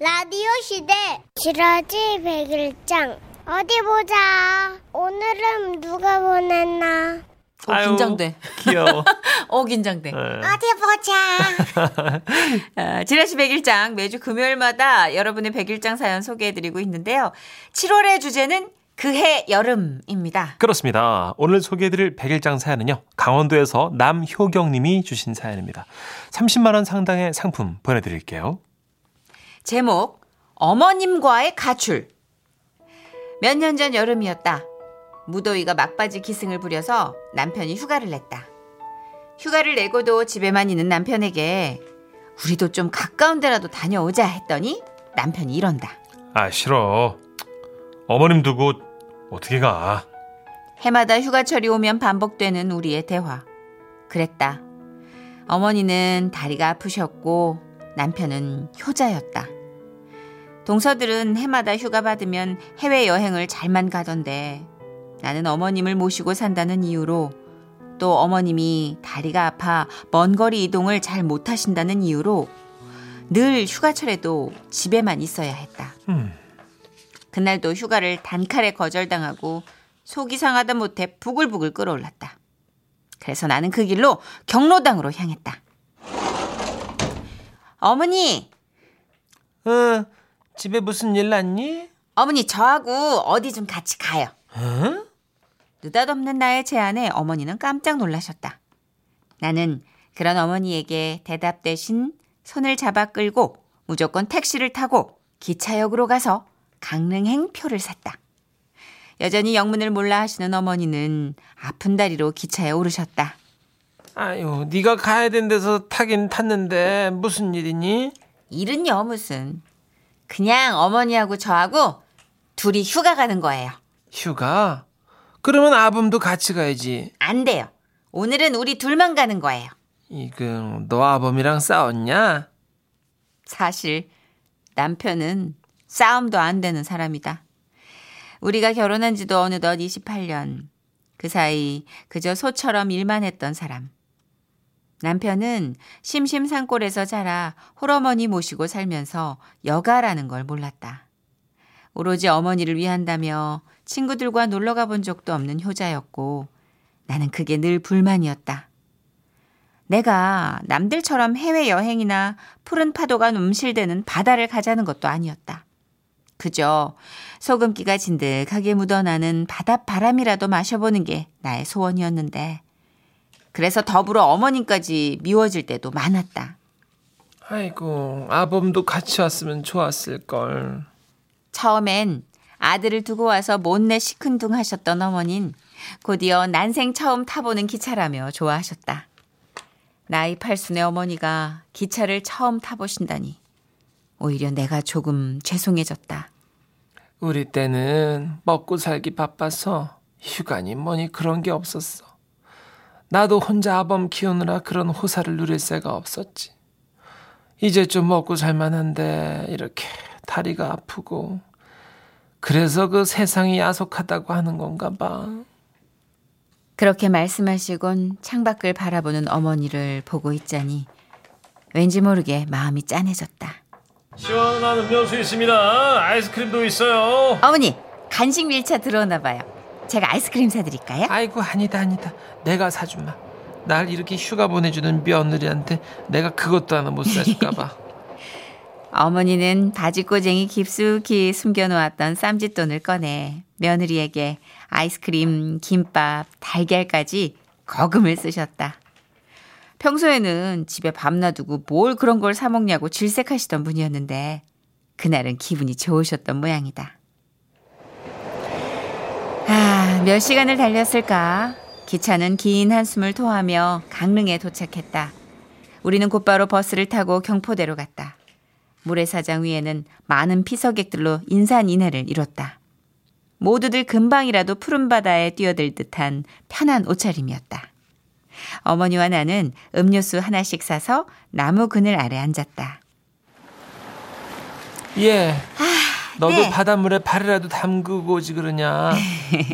라디오 시대 지라지 백일장 어디 보자 오늘은 누가 보냈나 어, 아유, 긴장돼. 귀여워. 어, 긴장돼. 네. 어디 보자 아, 지라시 백일장 매주 금요일마다 여러분의 백일장 사연 소개해드리고 있는데요. 7월의 주제는 그해 여름입니다. 그렇습니다. 오늘 소개해드릴 백일장 사연은요. 강원도에서 남효경 님이 주신 사연입니다. 30만 원 상당의 상품 보내드릴게요. 제목 어머님과의 가출 몇 년 전 여름이었다. 무더위가 막바지 기승을 부려서 남편이 휴가를 냈다. 휴가를 내고도 집에만 있는 남편에게 우리도 좀 가까운 데라도 다녀오자 했더니 남편이 이런다. 아 싫어. 어머님 두고 어떻게 가? 해마다 휴가철이 오면 반복되는 우리의 대화. 그랬다. 어머니는 다리가 아프셨고 남편은 효자였다. 동서들은 해마다 휴가 받으면 해외 여행을 잘만 가던데 나는 어머님을 모시고 산다는 이유로 또 어머님이 다리가 아파 먼 거리 이동을 잘 못하신다는 이유로 늘 휴가철에도 집에만 있어야 했다. 음. 그날도 휴가를 단칼에 거절당하고 속이 상하다 못해 부글부글 끓어올랐다. 그래서 나는 그 길로 경로당으로 향했다. 어머니, 어, 집에 무슨 일 났니? 어머니 저하고 어디 좀 같이 가요. 어? 느닷없는 나의 제안에 어머니는 깜짝 놀라셨다. 나는 그런 어머니에게 대답 대신 손을 잡아 끌고 무조건 택시를 타고 기차역으로 가서 강릉행 표를 샀다. 여전히 영문을 몰라 하시는 어머니는 아픈 다리로 기차에 오르셨다. 아유, 네가 가야 된 데서 타긴 탔는데 무슨 일이니? 일은요 무슨. 그냥 어머니하고 저하고 둘이 휴가 가는 거예요. 휴가? 그러면 아범도 같이 가야지. 안 돼요. 오늘은 우리 둘만 가는 거예요. 이거 너 아범이랑 싸웠냐? 사실 남편은 싸움도 안 되는 사람이다. 우리가 결혼한 지도 어느덧 28년. 그 사이 그저 소처럼 일만 했던 사람. 남편은 심심산골에서 자라 홀어머니 모시고 살면서 여가라는 걸 몰랐다. 오로지 어머니를 위한다며 친구들과 놀러 가본 적도 없는 효자였고 나는 그게 늘 불만이었다. 내가 남들처럼 해외여행이나 푸른 파도가 움실대는 바다를 가자는 것도 아니었다. 그저 소금기가 진득하게 묻어나는 바닷바람이라도 마셔보는 게 나의 소원이었는데 그래서 더불어 어머님까지 미워질 때도 많았다. 아이고, 아범도 같이 왔으면 좋았을 걸. 처음엔 아들을 두고 와서 못내 시큰둥 하셨던 어머닌 곧이어 난생 처음 타보는 기차라며 좋아하셨다. 나이 팔순의 어머니가 기차를 처음 타보신다니 오히려 내가 조금 죄송해졌다. 우리 때는 먹고 살기 바빠서 휴가니 뭐니 그런 게 없었어. 나도 혼자 아범 키우느라 그런 호사를 누릴 새가 없었지. 이제 좀 먹고 살만한데 이렇게 다리가 아프고 그래서 그 세상이 야속하다고 하는 건가 봐. 그렇게 말씀하시곤 창밖을 바라보는 어머니를 보고 있자니 왠지 모르게 마음이 짠해졌다. 시원한 음료수 있습니다. 아이스크림도 있어요. 어머니 간식 밀차 들어오나 봐요. 제가 아이스크림 사드릴까요? 아이고 아니다 아니다. 내가 사주마. 날 이렇게 휴가 보내주는 며느리한테 내가 그것도 하나 못 사줄까 봐. 어머니는 바지꼬쟁이 깊숙이 숨겨놓았던 쌈짓돈을 꺼내 며느리에게 아이스크림, 김밥, 달걀까지 거금을 쓰셨다. 평소에는 집에 밥 놔두고 뭘 그런 걸 사먹냐고 질색하시던 분이었는데 그날은 기분이 좋으셨던 모양이다. 아, 몇 시간을 달렸을까? 기차는 긴 한숨을 토하며 강릉에 도착했다. 우리는 곧바로 버스를 타고 경포대로 갔다. 모래사장 위에는 많은 피서객들로 인산인해를 이뤘다. 모두들 금방이라도 푸른 바다에 뛰어들 듯한 편한 옷차림이었다. 어머니와 나는 음료수 하나씩 사서 나무 그늘 아래 앉았다. 예. 너도 네. 바닷물에 발이라도 담그고 오지 그러냐.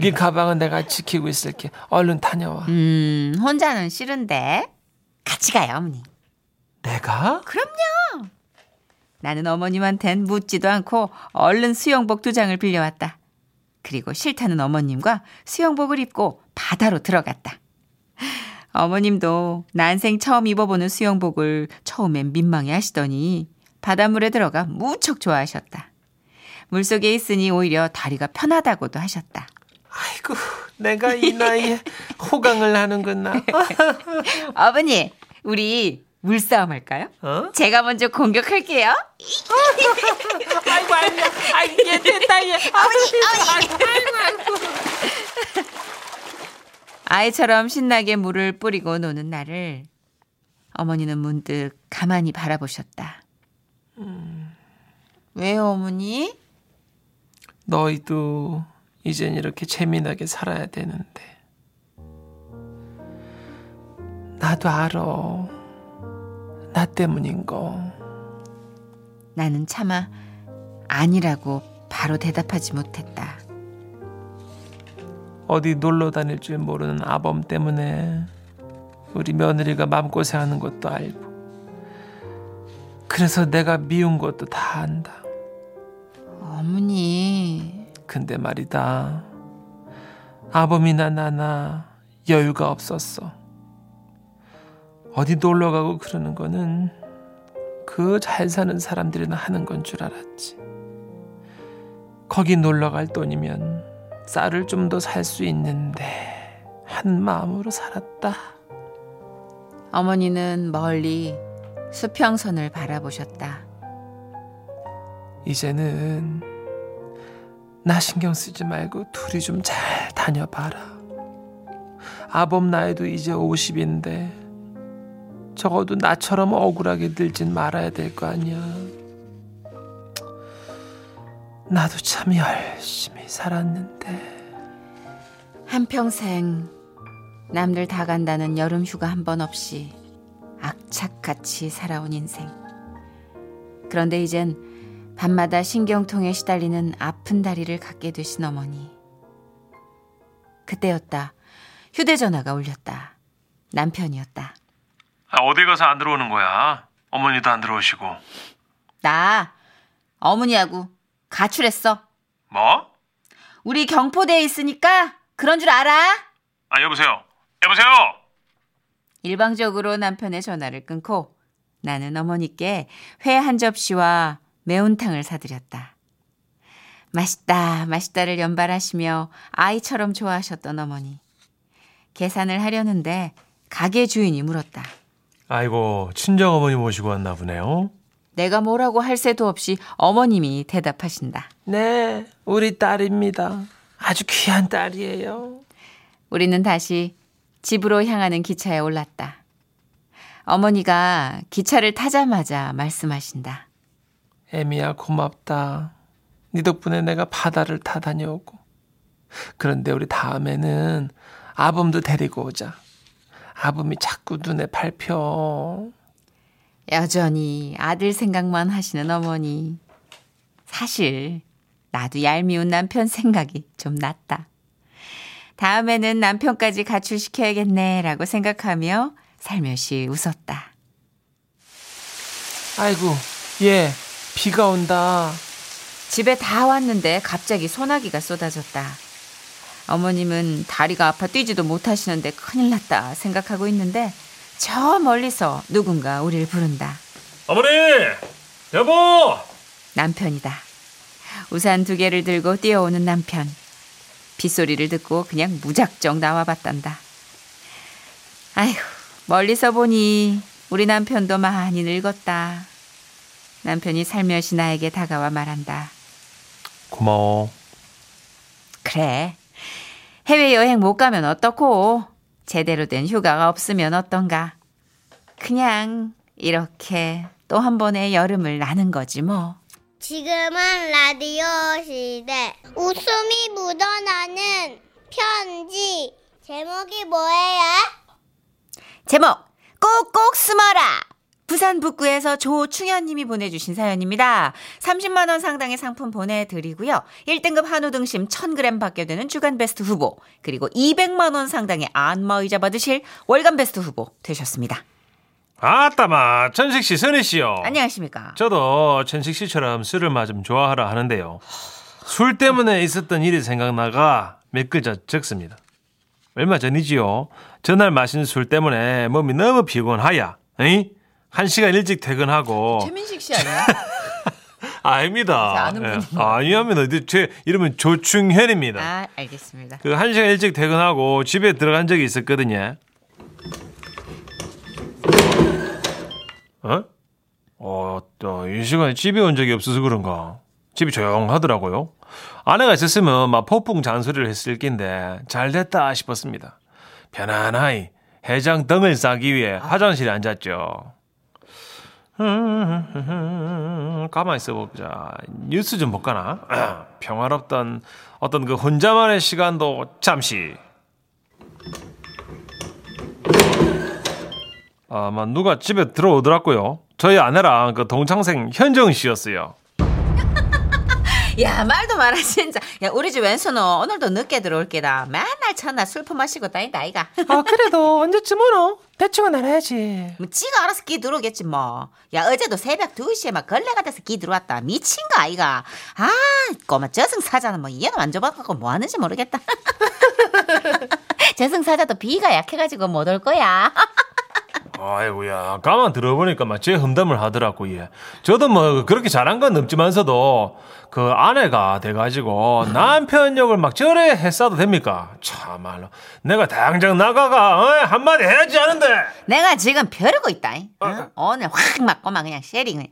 네 가방은 내가 지키고 있을게. 얼른 다녀와. 음, 혼자는 싫은데. 같이 가요, 어머니. 내가? 그럼요. 나는 어머님한텐 묻지도 않고 얼른 수영복 두 장을 빌려왔다. 그리고 싫다는 어머님과 수영복을 입고 바다로 들어갔다. 어머님도 난생 처음 입어보는 수영복을 처음엔 민망해 하시더니 바닷물에 들어가 무척 좋아하셨다. 물속에 있으니 오히려 다리가 편하다고도 하셨다. 아이고, 내가 이 나이에 호강을 하는구나. 어머니, 우리 물싸움 할까요? 어? 제가 먼저 공격할게요. 아이고, 아이고, 아이고, 얘 됐다, 얘. 아이처럼 신나게 물을 뿌리고 노는 나를 어머니는 문득 가만히 바라보셨다. 왜요, 어머니? 너희도 이젠 이렇게 재미나게 살아야 되는데. 나도 알아. 나 때문인 거. 나는 차마 아니라고 바로 대답하지 못했다. 어디 놀러 다닐 줄 모르는 아범 때문에 우리 며느리가 마음고생하는 것도 알고. 그래서 내가 미운 것도 다 안다. 근데 말이다. 아범이나 나나 여유가 없었어. 어디 놀러 가고 그러는 거는 그 잘 사는 사람들이나 하는 건 줄 알았지. 거기 놀러 갈 돈이면 쌀을 좀 더 살 수 있는데 하는 마음으로 살았다. 어머니는 멀리 수평선을 바라보셨다. 이제는 나 신경 쓰지 말고 둘이 좀 잘 다녀봐라. 아범 나이도 이제 50인데 적어도 나처럼 억울하게 들진 말아야 될 거 아니야. 나도 참 열심히 살았는데 한평생 남들 다 간다는 여름 휴가 한 번 없이 악착같이 살아온 인생. 그런데 이젠 밤마다 신경통에 시달리는 아픈 다리를 갖게 되신 어머니. 그때였다. 휴대전화가 울렸다. 남편이었다. 아, 어디 가서 안 들어오는 거야? 어머니도 안 들어오시고. 나 어머니하고 가출했어. 뭐? 우리 경포대에 있으니까 그런 줄 알아? 아, 여보세요? 여보세요? 일방적으로 남편의 전화를 끊고 나는 어머니께 회 한 접시와 매운탕을 사드렸다. 맛있다, 맛있다를 연발하시며 아이처럼 좋아하셨던 어머니. 계산을 하려는데 가게 주인이 물었다. 아이고, 친정 어머니 모시고 왔나 보네요. 내가 뭐라고 할 새도 없이 어머님이 대답하신다. 네 우리 딸입니다. 아주 귀한 딸이에요. 우리는 다시 집으로 향하는 기차에 올랐다. 어머니가 기차를 타자마자 말씀하신다. 애미야 고맙다. 네 덕분에 내가 바다를 타 다녀오고. 그런데 우리 다음에는 아범도 데리고 오자. 아범이 자꾸 눈에 밟혀. 여전히 아들 생각만 하시는 어머니. 사실 나도 얄미운 남편 생각이 좀 났다. 다음에는 남편까지 가출시켜야겠네라고 생각하며 살며시 웃었다. 아이고, 얘 비가 온다. 집에 다 왔는데 갑자기 소나기가 쏟아졌다. 어머님은 다리가 아파 뛰지도 못하시는데 큰일 났다 생각하고 있는데 저 멀리서 누군가 우리를 부른다. 어머니! 여보! 남편이다. 우산 두 개를 들고 뛰어오는 남편. 빗소리를 듣고 그냥 무작정 나와봤단다. 아휴, 멀리서 보니 우리 남편도 많이 늙었다. 남편이 살며시 나에게 다가와 말한다. 고마워. 그래. 해외여행 못 가면 어떻고? 제대로 된 휴가가 없으면 어떤가? 그냥 이렇게 또 한 번의 여름을 나는 거지 뭐. 지금은 라디오 시대. 웃음이 묻어나는 편지. 제목이 뭐예요? 제목 꼭꼭 숨어라. 부산 북구에서 조충현님이 보내주신 사연입니다. 30만 원 상당의 상품 보내드리고요. 1등급 한우 등심 1,000g 받게 되는 주간 베스트 후보 그리고 200만 원 상당의 안마의자 받으실 월간 베스트 후보 되셨습니다. 아따마 천식 씨, 선희 씨요. 안녕하십니까. 저도 천식 씨처럼 술을 마좀 좋아하라 하는데요. 술 때문에 있었던 일이 생각나가 몇 글자 적습니다. 얼마 전이지요. 전날 마신 술 때문에 몸이 너무 피곤하야. 에이? 한 시간 일찍 퇴근하고. 최민식 씨 아니야? 아닙니다. 아는 예. 분이요. 아니합니다. 제 이름은 조충현입니다. 아, 알겠습니다. 그 한 시간 일찍 퇴근하고 집에 들어간 적이 있었거든요. 어? 어, 또이 시간에 집에 온 적이 없어서 그런가? 집이 조용하더라고요. 아내가 있었으면 막 폭풍 잔소리를 했을 낀데 잘 됐다 싶었습니다. 편안하이 해장 등을 싸기 위해 화장실에 앉았죠. 가만히 있어 보자. 뉴스 좀 볼까나? 평화롭던 어떤 그 혼자만의 시간도 잠시. 아마 누가 집에 들어오더라고요. 저희 아내랑 그 동창생 현정 씨였어요. 야, 말도 마라, 진짜. 야, 우리 집 왼손은 오늘도 늦게 들어올 게다. 맨날 첫날 술 퍼 마시고 다닌다, 아이가. 아 그래도 언제쯤 오노? 대충은 알아야지. 뭐, 지가 알아서 끼 들어오겠지, 뭐. 야, 어제도 새벽 2시에 막 걸레가 돼서 끼 들어왔다. 미친 거, 아이가. 아, 꼬마 저승사자는 뭐, 얘는 만져봐갖고 뭐 하는지 모르겠다. 저승사자도 비가 약해가지고 못 올 거야. 아이고야 가만 들어보니까 막 제 험담을 하더라고 예. 저도 뭐 그렇게 잘한 건 없지만서도 그 아내가 돼가지고 남편 욕을 막 저래 했어도 됩니까? 참말로 내가 당장 나가가 어? 한마디 해야지 하는데 내가 지금 벼르고 있다. 잉? 어? 오늘 확 맞고만 그냥 쉐링.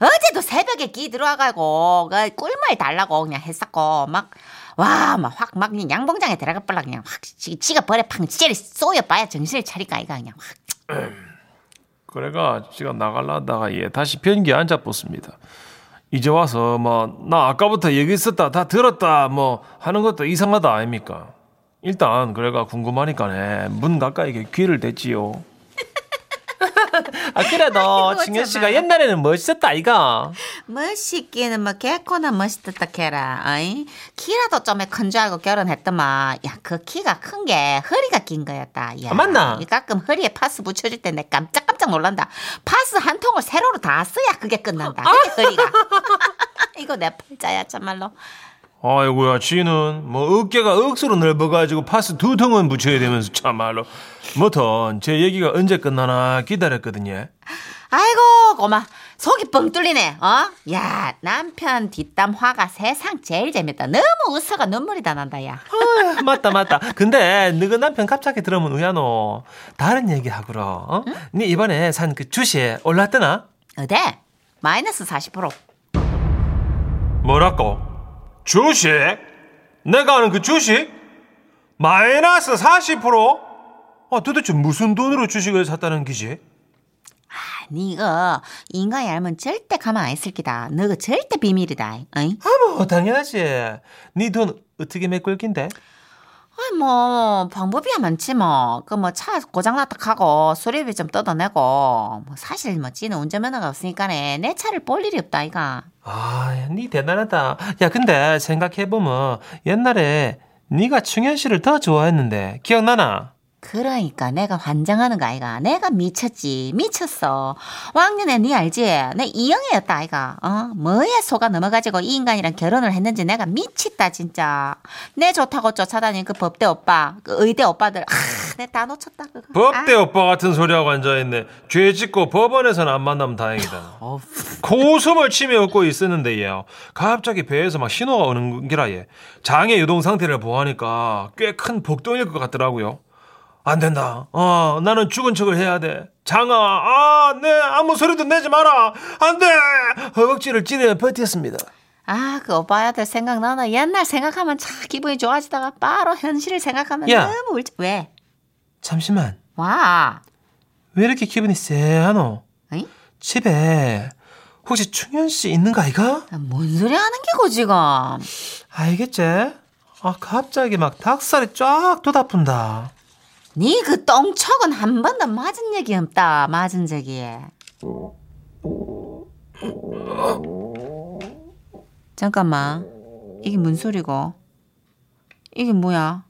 어제도 새벽에 끼 들어와가고 그 꿀물 달라고 그냥 했었고 막 와 막 확 막 그냥 양봉장에 들어가 볼라 그냥 확 지, 지가 벌에 팡 찌리 쏘여 봐야 정신을 차릴까 이가 그냥 확. 그래가 지가 나갈라다가 예 다시 변기에 앉아봤습니다. 이제 와서 뭐 나 아까부터 얘기했었다 다 들었다 뭐 하는 것도 이상하다 아닙니까? 일단 그래가 궁금하니까네 문 가까이게 귀를 댔지요. 아 그래도 진현 씨가. 옛날에는 멋있었다 아이가. 멋있기는 뭐 개코나 멋있었다 캐라. 어이? 키라도 좀큰줄 알고 결혼했더만 야 그 키가 큰 게 허리가 긴 거였다. 야, 아, 맞나? 이 가끔 허리에 파스 붙여줄 때 내 깜짝깜짝 놀란다. 파스 한 통을 세로로 다 써야 그게 끝난다. 그게 허리가. 이거 내 팔자야 참말로. 아이고야 지는 뭐 어깨가 억수로 넓어가지고 파스 두 통은 붙여야 되면서 참말로 뭐든 제 얘기가 언제 끝나나 기다렸거든요. 아이고 고마 속이 뻥 뚫리네 어? 야 남편 뒷담 화가 세상 제일 재밌다 너무 웃어가 눈물이 다 난다 야 아, 맞다 맞다. 근데 너그 남편 갑자기 들으면 우야노 다른 얘기 하구러. 어? 네 이번에 산 그 주식 올랐더나? 어데? 마이너스 40% 뭐라고? 주식? 내가 아는 그 주식? 마이너스 40%? 아 도대체 무슨 돈으로 주식을 샀다는 기지? 아, 니가 인간이 알면 절대 가만 안 있을 기다 너가 절대 비밀이다 어이? 아 뭐 당연하지. 네돈 어떻게 메꿀 낀데? 아이 뭐 방법이야 많지 뭐 그 뭐 차 고장났다 하고 수리비 좀 뜯어내고 뭐 사실 뭐 지는 운전면허가 없으니까네 내 차를 볼 일이 없다 이가 아, 네 대단하다. 야, 근데 생각해 보면 옛날에 네가 충현 씨를 더 좋아했는데 기억나나? 그러니까 내가 환장하는 거 아이가? 내가 미쳤지. 미쳤어. 왕년에 니 알지? 내 이영애였다 아이가. 어? 뭐에 속아 넘어가지고 이 인간이랑 결혼을 했는지 내가 미쳤다 진짜. 내 좋다고 쫓아다닌 그 법대 오빠 그 의대 오빠들. 아 내 다 놓쳤다 그거. 법대 오빠 같은 소리하고 앉아있네. 죄 짓고 법원에서는 안 만나면 다행이다. 어, 고숨을 치며 웃고 있었는데 얘 갑자기 배에서 막 신호가 오는 기라 얘 장애 유동 상태를 보하니까 꽤 큰 복동일 것 같더라고요. 안 된다. 어, 나는 죽은 척을 해야 돼. 장아, 아, 네, 아무 소리도 내지 마라. 안 돼. 허벅지를 찌르며 버텼습니다. 아, 그 오빠 야들 생각나나? 옛날 생각하면 참 기분이 좋아지다가 바로 현실을 생각하면 야. 너무 울지. 왜? 잠시만. 와. 왜 이렇게 기분이 쎄하노? 어이? 집에 혹시 충현 씨 있는 거 아이가? 아, 뭔 소리 하는 게고 지금? 알겠지? 아, 갑자기 막 닭살이 쫙 돋아푼다. 니그 똥척은 한 번도 맞은 적이 없다. 맞은 적이. 잠깐만. 이게 뭔 소리고? 이게 뭐야?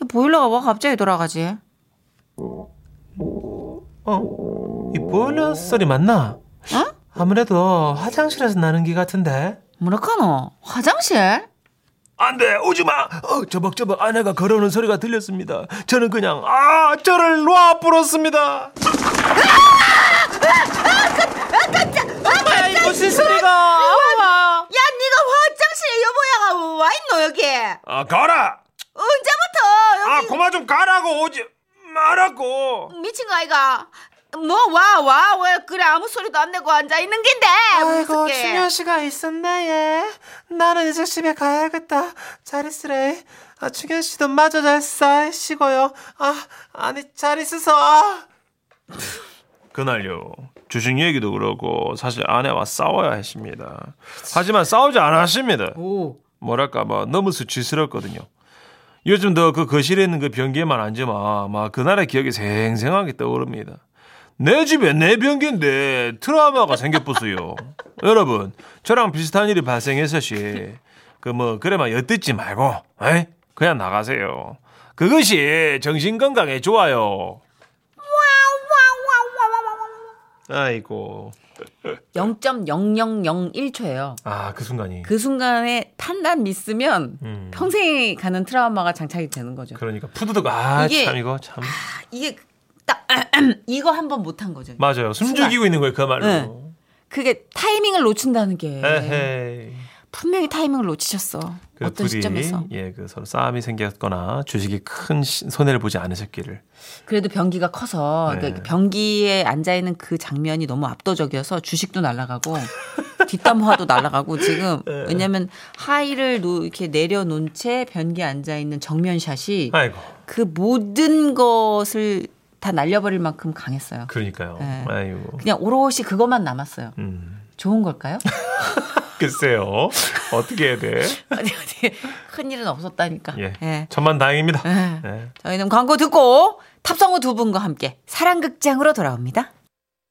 이 보일러가 왜 갑자기 돌아가지? 어? 보일러 소리 맞나? 어? 아무래도 화장실에서 나는 기 같은데. 뭐라카노? 화장실? 안 돼, 오지 마! 어, 저벅저벅 아내가 걸어오는 소리가 들렸습니다. 저는 그냥, 아, 저를 놔 불었습니다. 아, 무슨 소리가? 야, 네가 화장실에 여보야가 와 있노 여기? 아, 가라! 언제부터 아, 그만 좀 가라고 오지 말라고. 미친 거 아이가? 뭐와와 왜 그래 아무 소리도 안 내고 앉아 있는 긴데 아이고 충현 씨가 있었네 얘. 나는 이제 집에 가야겠다. 잘 있으래. 아 충현 씨도 마저 잘 싸, 쉬고요. 아 아니 잘 있으서. 그날요. 주식 얘기도 그러고 사실 아내와 싸워야 했습니다. 하지만 싸우지 않았습니다. 오 뭐랄까 막 너무 수치스럽거든요. 요즘도 그 거실에 있는 그 변기에만 앉으면 막 그날의 기억이 생생하게 떠오릅니다. 내 집에 내 변기인데 트라우마가 생겼보수요. 여러분 저랑 비슷한 일이 발생했었시. 그 뭐 그래 막 엿듣지 말고 에이? 그냥 나가세요. 그것이 정신 건강에 좋아요. 아이고. 0.0001초예요. 아 그 순간이. 그 순간에 판단 미스면 음. 평생이 가는 트라우마가 장착이 되는 거죠. 그러니까 푸드득 아 이게- 참 이거 참 이게 딱 이거 한 번 못한 거죠. 맞아요. 숨죽이고 있는 거예요 그말로. 네. 그게 타이밍을 놓친다는 게 에헤이. 분명히 타이밍을 놓치셨어. 그 어떤 부디 시점에서. 예, 그 서로 싸움이 생겼거나 주식이 큰 시- 손해를 보지 않으셨기를. 그래도 변기가 커서 네. 그러니까 변기에 앉아 있는 그 장면이 너무 압도적이어서 주식도 날아가고 뒷담화도 날아가고 지금 네. 왜냐하면 하의를 놓- 이렇게 내려놓은 채 변기에 앉아 있는 정면샷이 아이고. 그 모든 것을 다 날려버릴 만큼 강했어요. 그러니까요. 네. 아이고. 그냥 오롯이 그것만 남았어요. 음. 좋은 걸까요? 글쎄요. 어떻게 해야 돼? 어디 어디 큰 일은 없었다니까. 예. 예. 천만 다행입니다. 예. 예. 저희는 광고 듣고 탑성우 두 분과 함께 사랑극장으로 돌아옵니다.